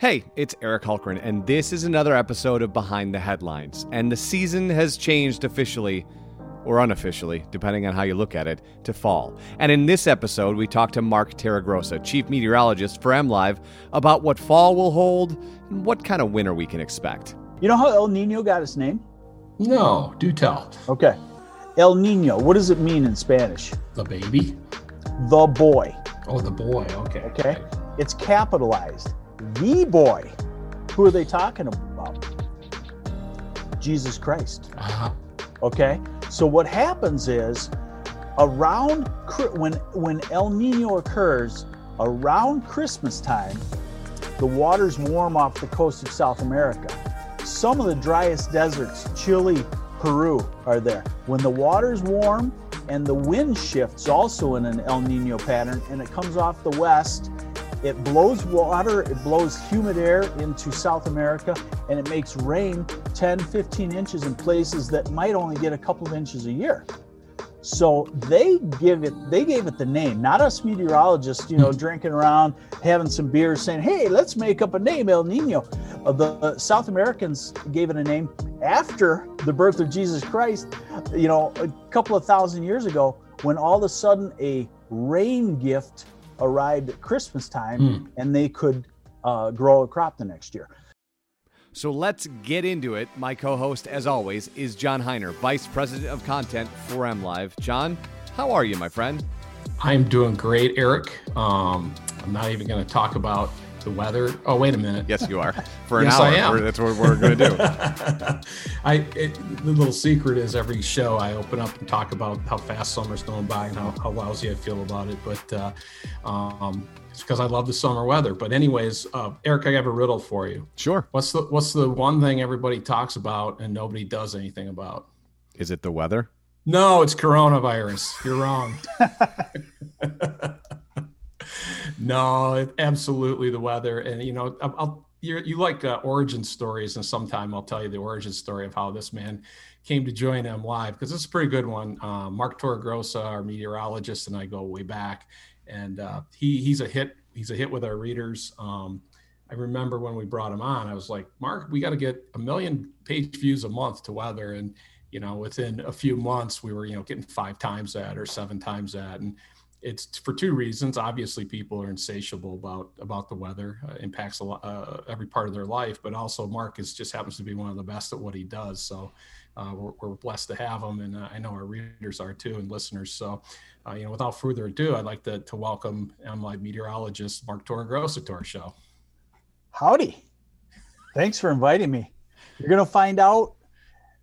Hey, it's Eric Hultgren, and this is another episode of Behind the Headlines. And the season has changed officially, or unofficially, depending on how you look at it, to fall. And in this episode, we talk to Mark Torregrossa, Chief Meteorologist for MLive, about what fall will hold and what kind of winter we can expect. You know how El Nino got its name? No, do tell. Okay. El Nino, what does it mean in Spanish? The baby? The boy. Oh, the boy. Okay. Okay. It's capitalized. The boy. Who are they talking about? Jesus Christ. Uh-huh. Okay. So what happens is around when when El Nino occurs around Christmas time, the waters warm off the coast of South America. Some of the driest deserts, Chile, Peru, are there. When the water's warm and the wind shifts also in an El Nino pattern and it comes off the west, it blows water, it blows humid air into South America, and it makes rain 10, 15 inches in places that might only get a couple of inches a year. So they give it, they gave it the name, not us meteorologists, you know, drinking around, having some beers, saying, "Hey, let's make up a name, El Nino." Uh, the uh, South Americans gave it a name after the birth of Jesus Christ. You know, a couple of thousand years ago, when all of a sudden a rain gift arrived at Christmas time, and they could uh, grow a crop the next year. So let's get into it. My co host, as always, is John Hiner, Vice President of Content for MLive. John, how are you, my friend? I'm doing great, Eric. Um, I'm not even going to talk about the weather. Oh, wait a minute. Yes, you are. For an Yes, hour. I am. We're- That's what we're going to do. I it, the little secret is every show I open up and talk about how fast summer's going by and how, how lousy I feel about it. But uh, um, it's because I love the summer weather. But anyways, uh, Eric, I have a riddle for you. Sure. What's the what's the one thing everybody talks about and nobody does anything about? Is it the weather? No, it's coronavirus. You're wrong. no, absolutely the weather. And you know, I'll, I'll you like uh, origin stories, and sometime I'll tell you the origin story of how this man came to join M Live because it's a pretty good one. Uh, Mark Torregrossa, our meteorologist, and I go way back, and uh, he he's a hit. He's a hit with our readers. Um, I remember when we brought him on, I was like, Mark, we got to get a million page views a month to weather, and you know, within a few months, we were, you know, getting five times that or seven times that. And it's for two reasons. Obviously, people are insatiable about about the weather, uh, impacts a lot, uh, every part of their life. But also, Mark is just happens to be one of the best at what he does. So uh, we're, we're blessed to have him, and uh, I know our readers are too, and listeners. So, uh, you know, without further ado, I'd like to to welcome MLive meteorologist Mark Torregrossa to our show. Howdy. Thanks for inviting me. You're going to find out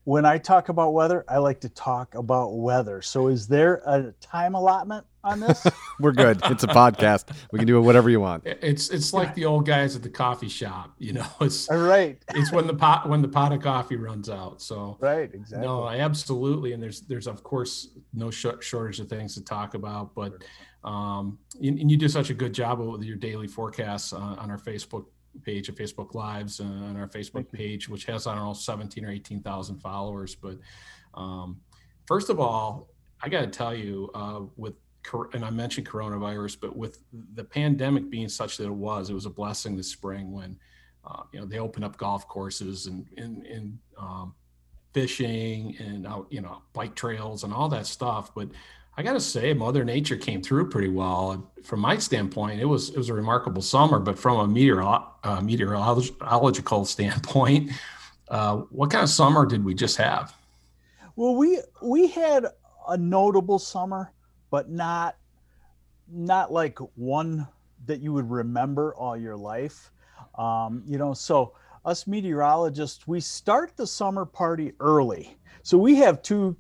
when I talk about weather, I like to talk about weather. So is there a time allotment on this? We're good. It's a podcast. We can do it whatever you want. It's it's like the old guys at the coffee shop. You know, it's All right. it's when the pot when the pot of coffee runs out. So Right, exactly. no, I absolutely, and there's there's of course no sh- shortage of things to talk about, but um, and, and you do such a good job with your daily forecasts uh, on our Facebook page and Facebook Lives and on our Facebook page, which has I don't know 17 or 18 thousand followers. But um, first of all, I got to tell you, uh, with cor- and I mentioned coronavirus, but with the pandemic being such that it was, it was a blessing this spring when uh, you know they opened up golf courses and and, and um, fishing and out you know bike trails and all that stuff. But I got to say, Mother Nature came through pretty well. From my standpoint, it was it was a remarkable summer. But from a uh, meteorological standpoint, uh, what kind of summer did we just have? Well, we we had a notable summer, but not not like one that you would remember all your life. Um, you know, so us meteorologists, we start the summer party early. So we have two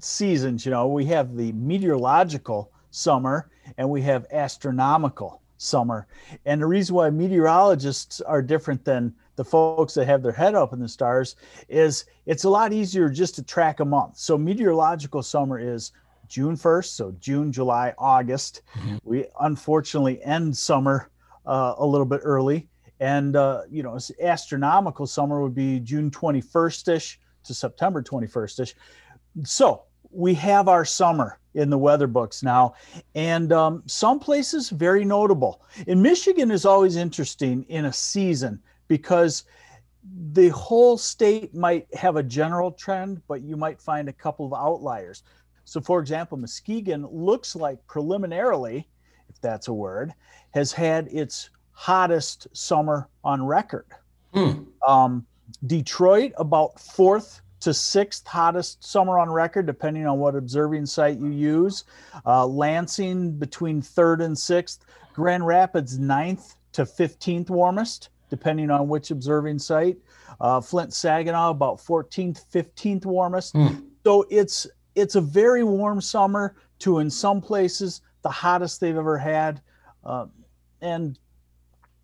seasons, you know, we have the meteorological summer and we have astronomical summer. And the reason why meteorologists are different than the folks that have their head up in the stars is it's a lot easier just to track a month. So meteorological summer is June 1st, so June, July, August. Mhm. We unfortunately end summer uh, a little bit early. And, uh, you know, astronomical summer would be June 21st ish to September 21st ish. So we have our summer in the weather books now. And um, some places very notable. In Michigan is always interesting in a season because the whole state might have a general trend, but you might find a couple of outliers. So, for example, Muskegon looks like preliminarily, if that's a word, has had its hottest summer on record. Mm. Um, Detroit, about fourth to sixth hottest summer on record, depending on what observing site you use. Uh, Lansing, between third and sixth. Grand Rapids, ninth to 15th warmest, depending on which observing site. Uh, Flint, Saginaw, about 14th, 15th warmest. Mm. So it's it's a very warm summer to in some places the hottest they've ever had. Uh, and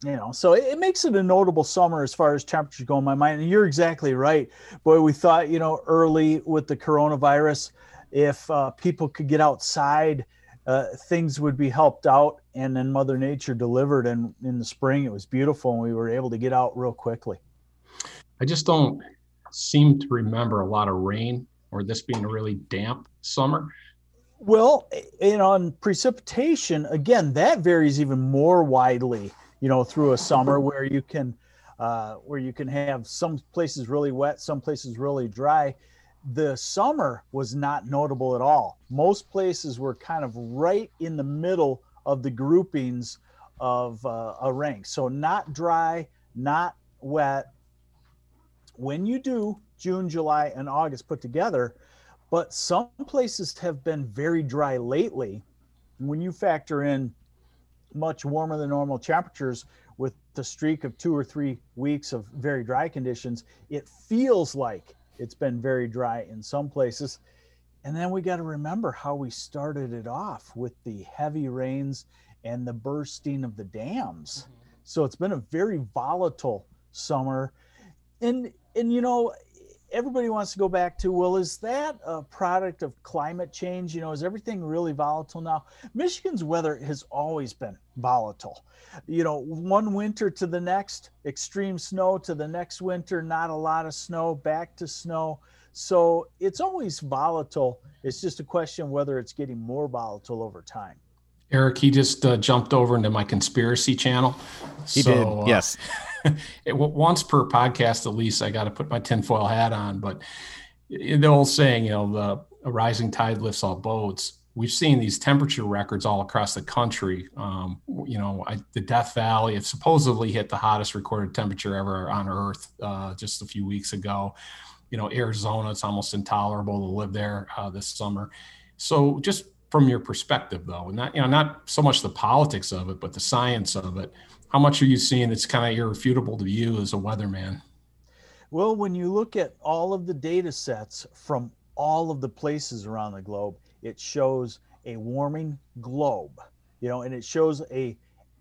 you know so it, it, makes it a notable summer as far as temperatures go in my mind. And you're exactly right. Boy we thought you know early with the coronavirus if uh, people could get outside uh, things would be helped out and then mother nature delivered and in the spring. It was beautiful and we were able to get out real quickly. I just don't seem to remember a lot of rain or this being a really damp summer. Well and on precipitation again that varies even more widely you know through a summer where you can uh, where you can have some places really wet some places really dry. The summer was not notable at all. Most places were kind of right in the middle of the groupings of uh, a rank so not dry not wet. When you do june july and august put together but some places have been very dry lately. When you factor in much warmer than normal temperatures with the streak of two or three weeks of very dry conditions, it feels like it's been very dry in some places. And then we got to remember how we started it off with the heavy rains and the bursting of the dams. Mm-hmm. So it's been a very volatile summer. And and you know, everybody wants to go back to well is that a product of climate change you know is everything really volatile now michigan's weather has always been volatile you know one winter to the next extreme snow to the next winter not a lot of snow back to snow so it's always volatile it's just a question whether it's getting more volatile over time Eric, he just uh, jumped over into my conspiracy channel. He so, did, uh, yes. it, once per podcast, at least, I got to put my tinfoil hat on. But the old saying, you know, the a rising tide lifts all boats. We've seen these temperature records all across the country. Um, you know, I, the Death Valley have supposedly hit the hottest recorded temperature ever on Earth uh, just a few weeks ago. You know, Arizona, it's almost intolerable to live there uh, this summer. So, just from your perspective, though, and not you know not so much the politics of it, but the science of it how much are you seeing that's kind of irrefutable to you as a weatherman? Well, when you look at all of the data sets from all of the places around the globe, it shows a warming globe, you know, and it shows a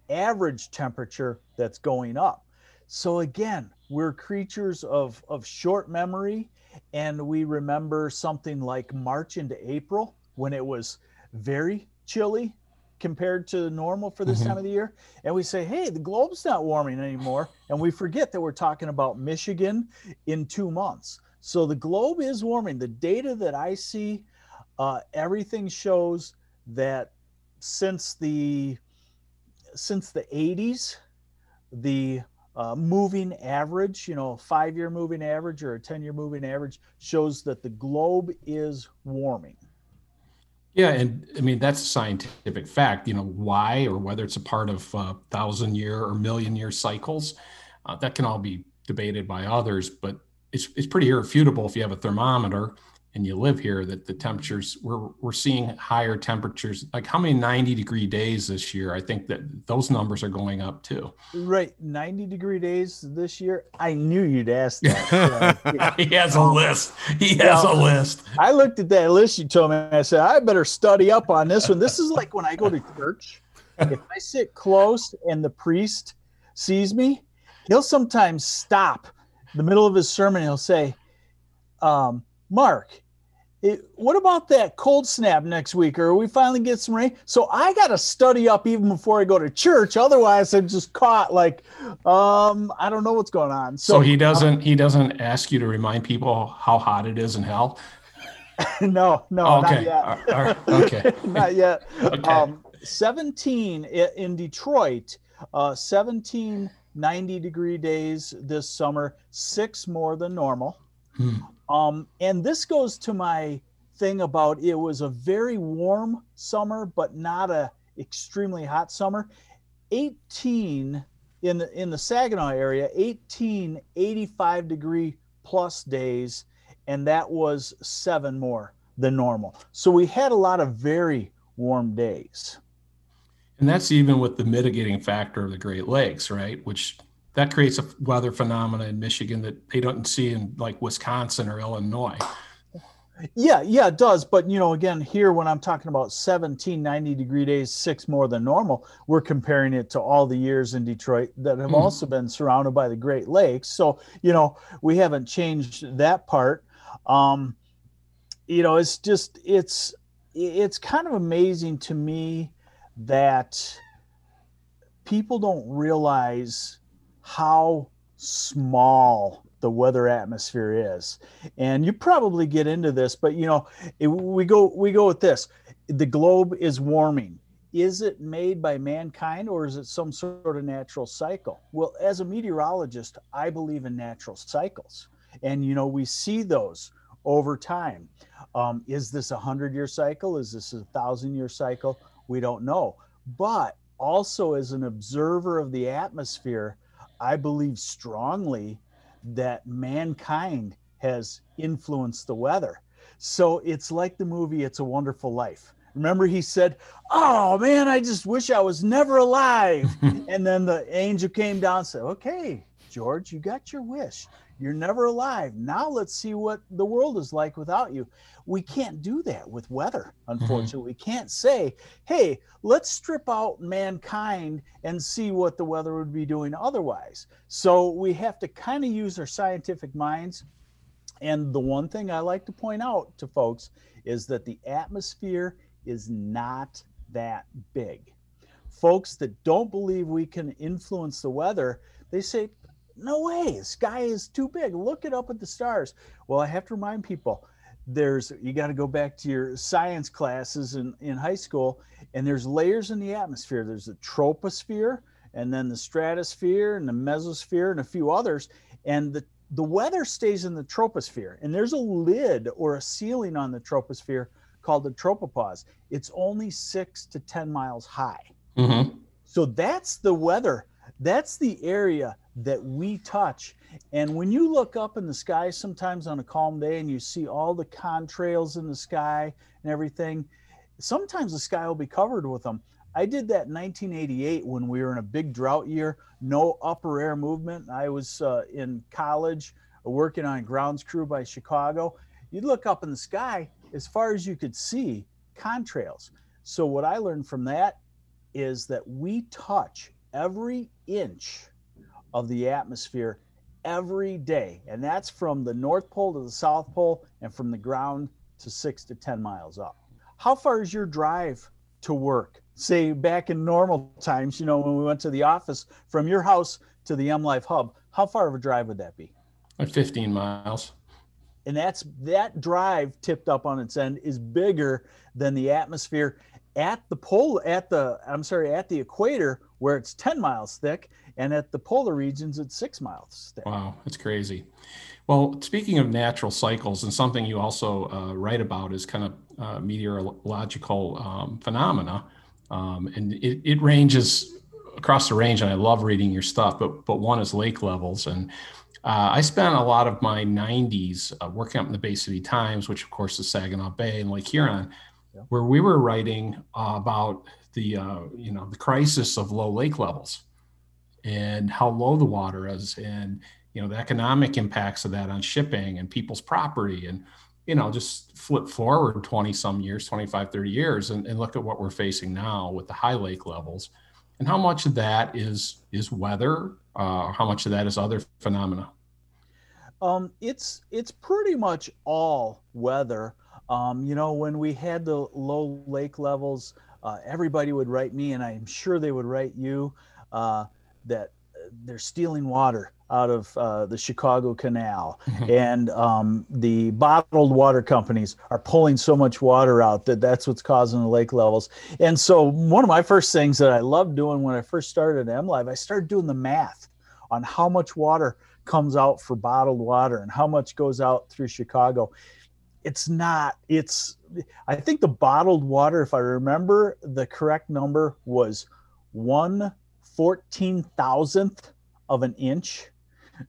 average temperature that's going up. So again, we're creatures of, of short memory and we remember something like March into April when it was very chilly compared to normal for this mm-hmm. time of the year and we say hey the globe's not warming anymore and we forget that we're talking about michigan in two months so the globe is warming the data that i see uh, everything shows that since the since the 80s the uh, moving average you know five year moving average or a 10 year moving average shows that the globe is warming yeah, and I mean that's a scientific fact. You know why, or whether it's a part of uh, thousand year or million year cycles, uh, that can all be debated by others. But it's it's pretty irrefutable if you have a thermometer and you live here that the temperatures we're we're seeing higher temperatures. Like how many 90 degree days this year? I think that those numbers are going up too. Right. 90 degree days this year? I knew you'd ask that. Uh, he has a list. He has a list. I looked at that list you told me. I said i better study up on this one. This is like when i go to church. If i sit close and the priest sees me he'll sometimes stop the middle of his sermon he'll say um, mark what about that cold snap next week or we finally get some rain so i got to study up even before i go to church otherwise i'm just caught like um i don't know what's going on so, so he doesn't he doesn't ask you to remind people how hot it is in hell no, no, Oh, not okay. yet. All right. Okay. not yet. Okay. Um, 17 in Detroit, uh, 17 90 degree days this summer, six more than normal. Hmm. Um, and this goes to my thing about it was a very warm summer, but not a extremely hot summer. 18 in the in the Saginaw area, 18 85 degree plus days, and that was seven more than normal. So we had a lot of very warm days. And that's even with the mitigating factor of the Great Lakes, right? Which that creates a weather phenomena in Michigan that they don't see in like Wisconsin or Illinois. Yeah, yeah, it does. But you know, again, here when I'm talking about 17, 90 degree days, six more than normal, we're comparing it to all the years in Detroit that have Hmm. also been surrounded by the Great Lakes. So, you know, we haven't changed that part. Um, you know, it's just it's it's kind of amazing to me that people don't realize how small the weather atmosphere is. And you probably get into this but you know it, we go we go with this. The globe is warming. Is it made by mankind or is it some sort of natural cycle? Well as a meteorologist i believe in natural cycles. And you know we see those over time. Um, is this a hundred year cycle? Is this a thousand year cycle? We don't know. But also as an observer of the atmosphere i believe strongly that mankind has influenced the weather. So it's like the movie It's a Wonderful Life. Remember, he said, Oh man, I just wish I was never alive. and then the angel came down and said, Okay, George, you got your wish. You're never alive. Now let's see what the world is like without you. We can't do that with weather, mm-hmm. unfortunately. We can't say, Hey, let's strip out mankind and see what the weather would be doing otherwise. So we have to kind of use our scientific minds. And the one thing I like to point out to folks is that the atmosphere is not that big. Folks that don't believe we can influence the weather, they say, no way, the sky is too big. Look it up at the stars. Well, I have to remind people there's you got to go back to your science classes in, in high school and there's layers in the atmosphere there's the troposphere and then the stratosphere and the mesosphere and a few others and the the weather stays in the troposphere and there's a lid or a ceiling on the troposphere called the tropopause it's only 6 to 10 miles high Mhm. so that's the weather that's the area that we touch and when you look up in the sky sometimes on a calm day and you see all the contrails in the sky and everything, sometimes the sky will be covered with them. I did that in 1988 when we were in a big drought year, no upper air movement. I was uh, in college working on grounds crew by Chicago. You'd look up in the sky, as far as you could see, contrails. So, what I learned from that is that we touch every inch of the atmosphere every day. And that's from the North Pole to the South Pole and from the ground to six to 10 miles up. How far is your drive to work? Say back in normal times, you know, when we went to the office from your house to the MLive Hub, how far of a drive would that be? Like 15 miles. And that's that drive tipped up on its end is bigger than the atmosphere at the pole at the I'm sorry, at the equator where it's 10 miles thick and at the polar regions it's 6 miles. Wow, that's crazy. Well, speaking of natural cycles, and something you also uh, write about is kind of uh, meteorological um, phenomena, um, and it, it ranges across the range. And I love reading your stuff, but but one is lake levels, and uh, I spent a lot of my 90s uh, working up in the Bay City Times, which of course is Saginaw Bay and Lake Huron, Yeah. where we were writing uh, about the uh, you know the crisis of low lake levels and how low the water is and you know the economic impacts of that on shipping and people's property and you know just flip forward 20 some years 25 30 years and, and look at what we're facing now with the high lake levels and how much of that is is weather uh, how much of that is other phenomena Um, it's it's pretty much all weather. Um, you know, when we had the low lake levels, uh, everybody would write me, and I'm sure they would write you, uh, that uh, they're stealing water out of uh, the Chicago Canal, and um, the bottled water companies are pulling so much water out that that's what's causing the lake levels. And so, one of my first things that I loved doing when I first started at MLive, I started doing the math on how much water comes out for bottled water and how much goes out through Chicago. It's not, it's, I think the bottled water, if I remember the correct number, was one fourteen thousandth of an inch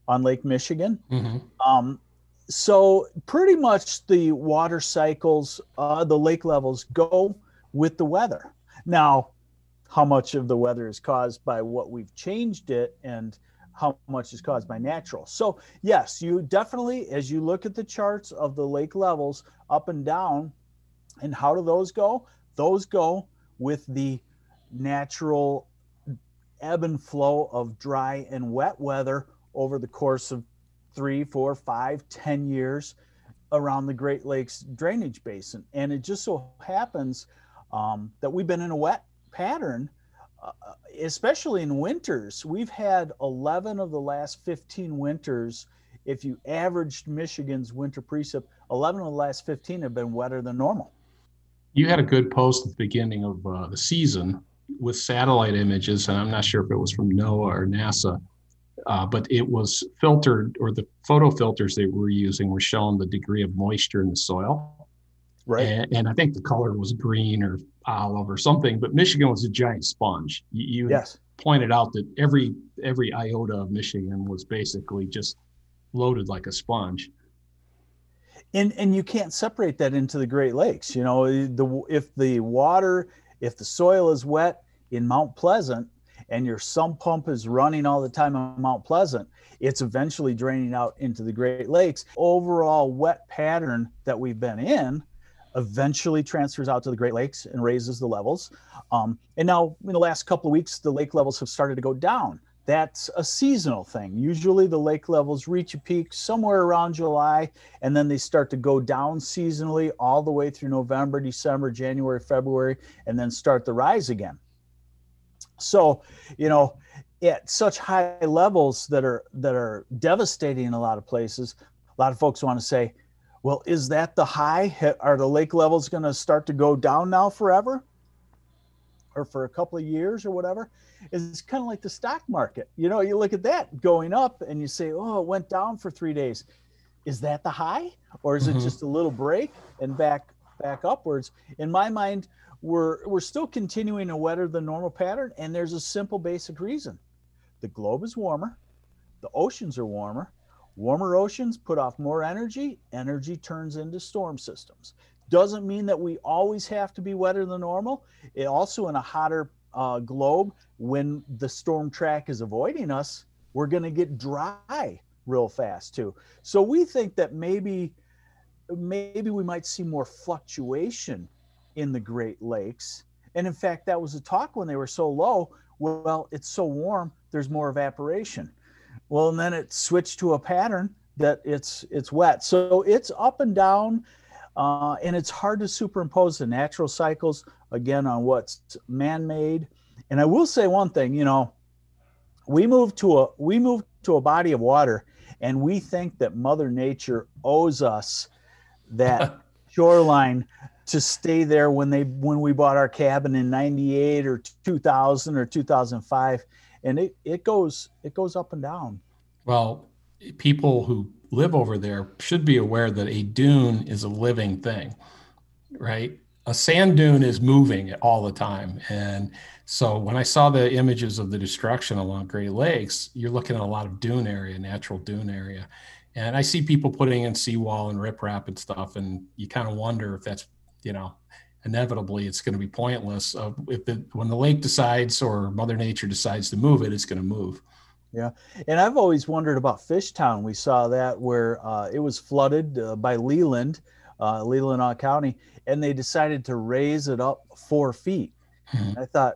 on Lake Michigan. Mm-hmm. Um, so pretty much the water cycles, uh, the lake levels go with the weather. Now, how much of the weather is caused by what we've changed it and how much is caused by natural. So, yes, you definitely, as you look at the charts of the lake levels up and down, and how do those go? Those go with the natural ebb and flow of dry and wet weather over the course of three, four, five, ten years around the Great Lakes drainage basin. And it just so happens um, that we've been in a wet pattern, uh, especially in winters. We've had 11 of the last 15 winters. If you averaged Michigan's winter precip, 11 of the last 15 have been wetter than normal. You had a good post at the beginning of uh, the season with satellite images, and I'm not sure if it was from NOAA or NASA, uh, but it was filtered, or the photo filters they were using were showing the degree of moisture in the soil. Right. And, and, I think the color was green or olive or something, but Michigan was a giant sponge. You, you yes. pointed out that every every iota of Michigan was basically just loaded like a sponge. And and you can't separate that into the Great Lakes. You know, the if the water, if the soil is wet in Mount Pleasant, and your sump pump is running all the time on Mount Pleasant, it's eventually draining out into the Great Lakes. Overall wet pattern that we've been in eventually transfers out to the Great Lakes and raises the levels. Um, and now, in the last couple of weeks, the lake levels have started to go down. That's a seasonal thing. Usually, the lake levels reach a peak somewhere around July, and then they start to go down seasonally all the way through November, December, January, February, and then start the rise again. So, you know, at such high levels that are that are devastating in a lot of places, a lot of folks want to say, well, is that the high? Are the lake levels going to start to go down now forever? Or for a couple of years or whatever? It's kind of like the stock market. You know, you look at that going up and you say, oh, it went down for three days. Is that the high? Or is mm-hmm. it just a little break and back back upwards? In my mind, we're we're still continuing a wetter than normal pattern and there's a simple basic reason the globe is warmer the oceans are warmer warmer oceans put off more energy energy turns into storm systems doesn't mean that we always have to be wetter than normal it also in a hotter uh, globe when the storm track is avoiding us we're going to get dry real fast too so we think that maybe maybe we might see more fluctuation in the Great Lakes. And in fact, that was a talk when they were so low. Well, it's so warm, there's more evaporation. Well, and then it switched to a pattern that it's it's wet. So it's up and down, uh, and it's hard to superimpose the natural cycles again on what's man-made. And I will say one thing, you know, we move to a we move to a body of water, and we think that Mother Nature owes us that shoreline to stay there when they when we bought our cabin in 98 or 2000 or 2005 and it it goes it goes up and down well people who live over there should be aware that a dune is a living thing right a sand dune is moving all the time and so when i saw the images of the destruction along great lakes you're looking at a lot of dune area natural dune area and i see people putting in seawall and riprap and stuff and you kind of wonder if that's you know, inevitably it's going to be pointless. Uh, if the, when the lake decides or Mother Nature decides to move it, it's going to move. Yeah, and I've always wondered about Fishtown. We saw that where uh, it was flooded uh, by Leland, uh, Leelanau County, and they decided to raise it up four feet. Mm-hmm. I thought,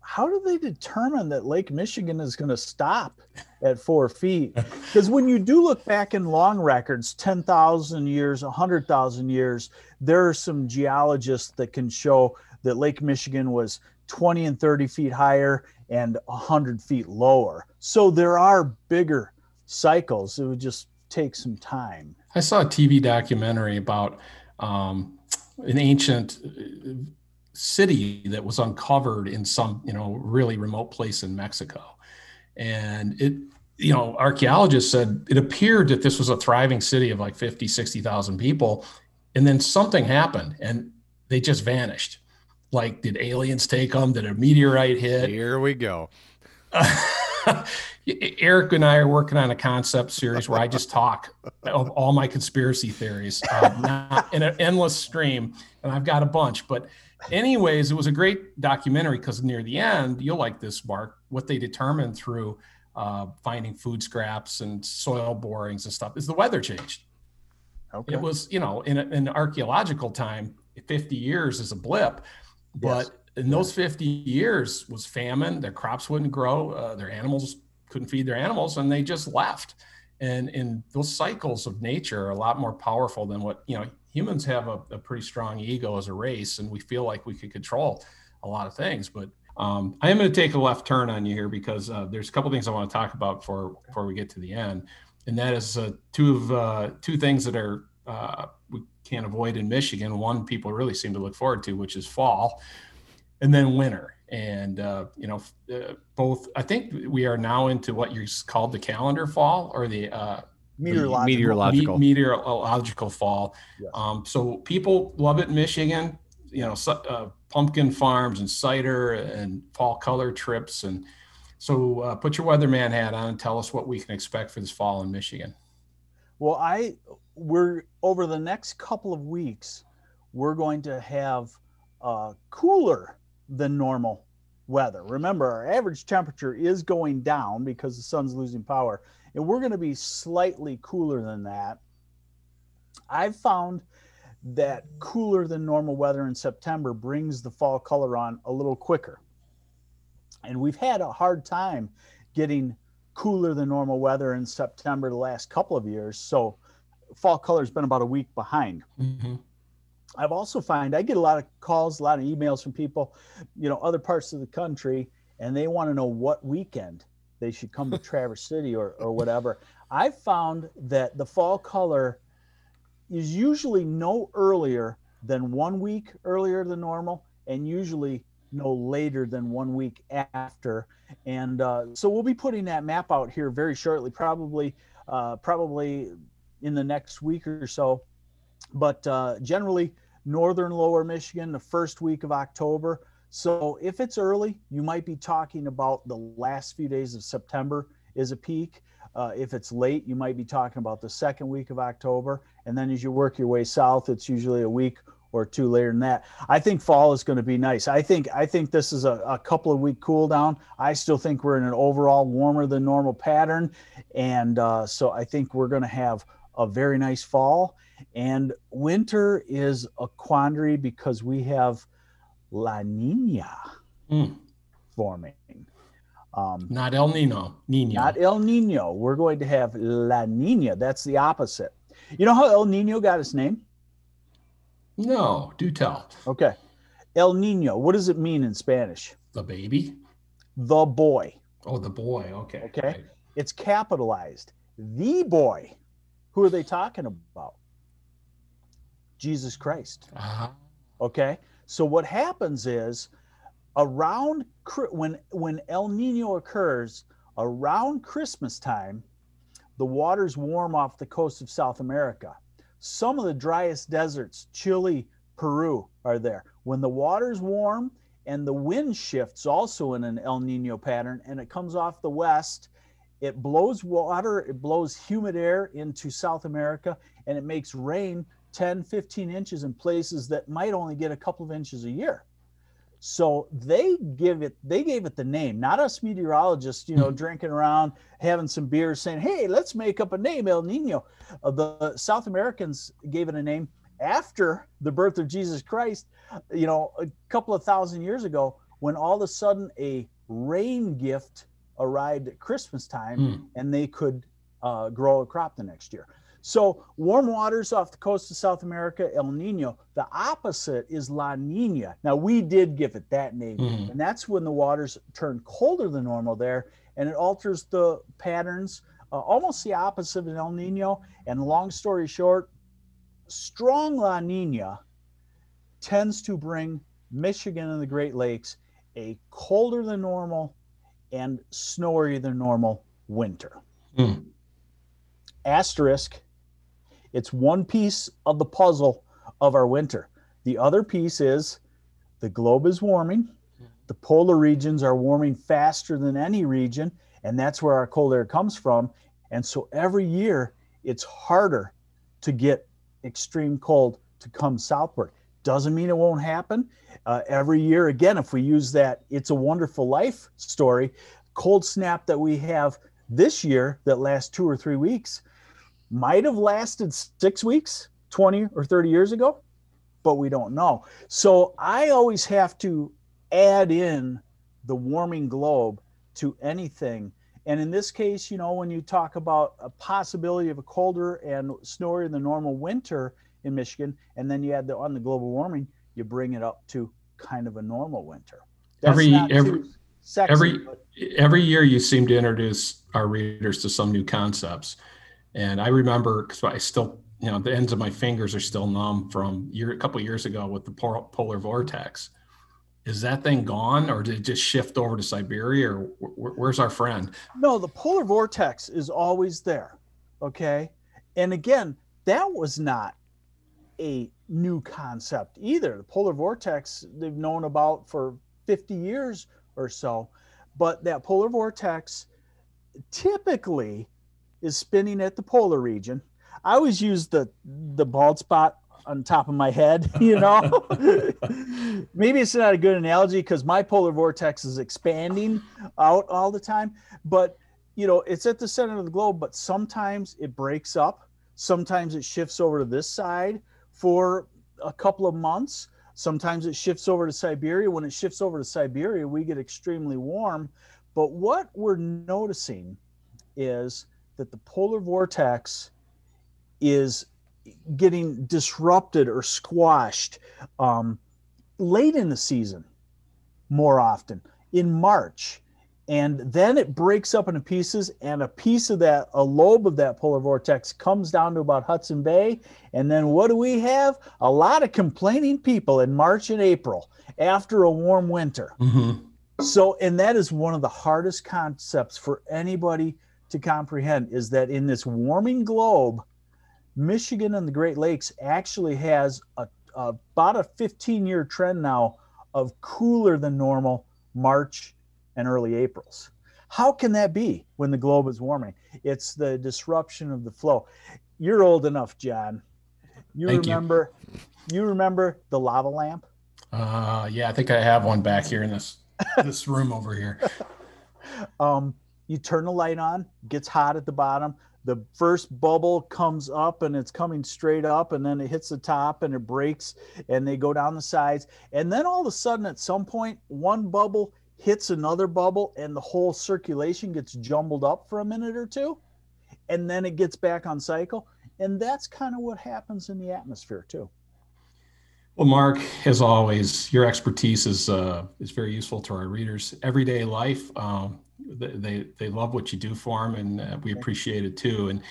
how do they determine that Lake Michigan is going to stop at four feet? Because when you do look back in long records, 10,000 years, 100,000 years, there are some geologists that can show that Lake Michigan was 20 and 30 feet higher and 100 feet lower. So there are bigger cycles. It would just take some time. I saw a TV documentary about um, an ancient uh, city that was uncovered in some, you know, really remote place in Mexico. And it, you know, archaeologists said it appeared that this was a thriving city of like 50, 60,000 people. And then something happened and they just vanished. Like, did aliens take them? Did a meteorite hit? Here we go. Eric and I are working on a concept series where I just talk of all my conspiracy theories uh, in an endless stream, and I've got a bunch. But, anyways, it was a great documentary because near the end, you'll like this, Mark. What they determined through uh, finding food scraps and soil borings and stuff is the weather changed. Okay. It was, you know, in, a, in archaeological time, 50 years is a blip, but yes. in those 50 years was famine. Their crops wouldn't grow. Uh, their animals couldn't feed their animals, and they just left. And in those cycles of nature are a lot more powerful than what you know. Humans have a, a pretty strong ego as a race, and we feel like we could control a lot of things, but um, I am going to take a left turn on you here because uh, there's a couple things I want to talk about before before we get to the end, and that is uh, two of uh, two things that are uh, we can't avoid in Michigan. One people really seem to look forward to, which is fall, and then winter. And uh, you know, uh, both I think we are now into what you called the calendar fall or the meteorological meteorological, me- meteorological fall. Yes. Um, so people love it in Michigan. You know, so, pumpkin farms and cider and fall color trips. And so uh, put your weatherman hat on and tell us what we can expect for this fall in Michigan. Well, I we're over the next couple of weeks, we're going to have uh, cooler than normal weather. Remember, our average temperature is going down because the sun's losing power, and we're going to be slightly cooler than that. I've found that cooler than normal weather in September brings the fall color on a little quicker. And we've had a hard time getting cooler than normal weather in September the last couple of years. So fall color has been about a week behind. Mm-hmm. I've also find I get a lot of calls, a lot of emails from people, you know, other parts of the country, and they want to know what weekend they should come to Traverse City or, or whatever. I've found that the fall color is usually no earlier than one week earlier than normal and usually no later than one week after and uh, so we'll be putting that map out here very shortly probably uh, probably in the next week or so but uh, generally northern lower michigan the first week of october so if it's early you might be talking about the last few days of september is a peak uh, if it's late, you might be talking about the second week of October. And then as you work your way south, it's usually a week or two later than that. I think fall is going to be nice. I think I think this is a, a couple of week cool down. I still think we're in an overall warmer than normal pattern, and uh, so I think we're going to have a very nice fall. And winter is a quandary because we have La Nina mm. forming. Um, not El Nino, Nino. Not El Nino. We're going to have La Nina. That's the opposite. You know how El Nino got its name? No, do tell. Okay. El Nino, what does it mean in Spanish? The baby? The boy. Oh, the boy. Okay. Okay. Right. It's capitalized. The boy. Who are they talking about? Jesus Christ. Uh-huh. Okay. So what happens is around when when El Nino occurs around Christmas time, the waters warm off the coast of South America. Some of the driest deserts, Chile, Peru, are there. When the water's warm and the wind shifts also in an El Nino pattern and it comes off the west, it blows water, it blows humid air into South America, and it makes rain 10, 15 inches in places that might only get a couple of inches a year. So they give it, they gave it the name, not us meteorologists, you know, mm-hmm. drinking around, having some beers, saying, "Hey, let's make up a name, El Nino." Uh, the South Americans gave it a name after the birth of Jesus Christ. You know, a couple of thousand years ago, when all of a sudden a rain gift arrived at Christmas time, mm. and they could uh, grow a crop the next year. So warm waters off the coast of South America, El Nino. The opposite is La Nina. Now we did give it that name, mm-hmm. and that's when the waters turn colder than normal there, and it alters the patterns, uh, almost the opposite of El Nino. And long story short, strong La Nina tends to bring Michigan and the Great Lakes a colder than normal and snowier than normal winter. Mm. Asterisk it's one piece of the puzzle of our winter. The other piece is the globe is warming. The polar regions are warming faster than any region, and that's where our cold air comes from. And so every year it's harder to get extreme cold to come southward. Doesn't mean it won't happen. Uh, every year, again, if we use that It's a Wonderful Life story, cold snap that we have this year that lasts two or three weeks, might have lasted six weeks 20 or 30 years ago, but we don't know. So I always have to add in the warming globe to anything. And in this case, you know, when you talk about a possibility of a colder and snowier than normal winter in Michigan, and then you add the on the global warming, you bring it up to kind of a normal winter. That's every every sexy, every but... every year you seem to introduce our readers to some new concepts. And I remember because I still, you know, the ends of my fingers are still numb from year a couple years ago with the polar vortex. Is that thing gone, or did it just shift over to Siberia, or where's our friend? No, the polar vortex is always there. Okay, and again, that was not a new concept either. The polar vortex they've known about for 50 years or so, but that polar vortex typically is spinning at the polar region. I always use the the bald spot on top of my head, you know. Maybe it's not a good analogy because my polar vortex is expanding out all the time, but you know, it's at the center of the globe, but sometimes it breaks up. Sometimes it shifts over to this side for a couple of months. Sometimes it shifts over to Siberia. When it shifts over to Siberia, we get extremely warm. But what we're noticing is that the polar vortex is getting disrupted or squashed um, late in the season more often in March. And then it breaks up into pieces, and a piece of that, a lobe of that polar vortex comes down to about Hudson Bay. And then what do we have? A lot of complaining people in March and April after a warm winter. Mm-hmm. So, and that is one of the hardest concepts for anybody to comprehend is that in this warming globe, Michigan and the Great Lakes actually has a, a about a 15 year trend now of cooler than normal March and early Aprils. How can that be when the globe is warming? It's the disruption of the flow. You're old enough, John. You Thank remember you. you remember the lava lamp? Uh yeah, I think I have one back here in this this room over here. um you turn the light on, gets hot at the bottom. The first bubble comes up and it's coming straight up, and then it hits the top and it breaks, and they go down the sides. And then all of a sudden, at some point, one bubble hits another bubble, and the whole circulation gets jumbled up for a minute or two, and then it gets back on cycle. And that's kind of what happens in the atmosphere, too. Well, Mark, as always, your expertise is uh, is very useful to our readers. Everyday life, um, they they love what you do for them, and uh, we appreciate it too. And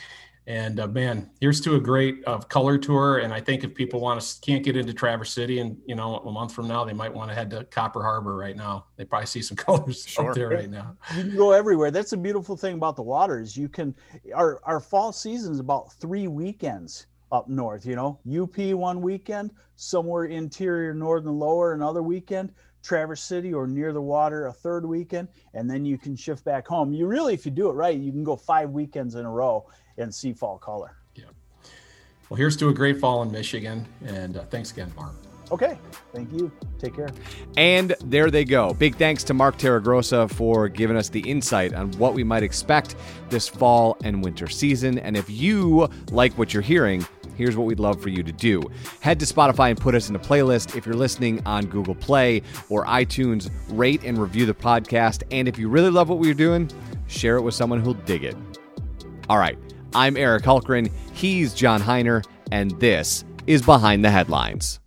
and uh, man, here's to a great uh, color tour. And I think if people want to can't get into Traverse City, and you know a month from now they might want to head to Copper Harbor. Right now, they probably see some colors sure. up there right now. You can go everywhere. That's a beautiful thing about the water is you can. Our our fall season is about three weekends up north. You know, UP one weekend, somewhere interior northern lower another weekend. Traverse City or near the water a third weekend, and then you can shift back home. You really, if you do it right, you can go five weekends in a row and see fall color. Yeah. Well, here's to a great fall in Michigan, and uh, thanks again, Mark. Okay. Thank you. Take care. And there they go. Big thanks to Mark Torregrossa for giving us the insight on what we might expect this fall and winter season. And if you like what you're hearing, here's what we'd love for you to do. Head to Spotify and put us in a playlist. If you're listening on Google Play or iTunes, rate and review the podcast. And if you really love what we're doing, share it with someone who'll dig it. All right. I'm Eric Hultgren, he's John Hiner, and this is Behind the Headlines.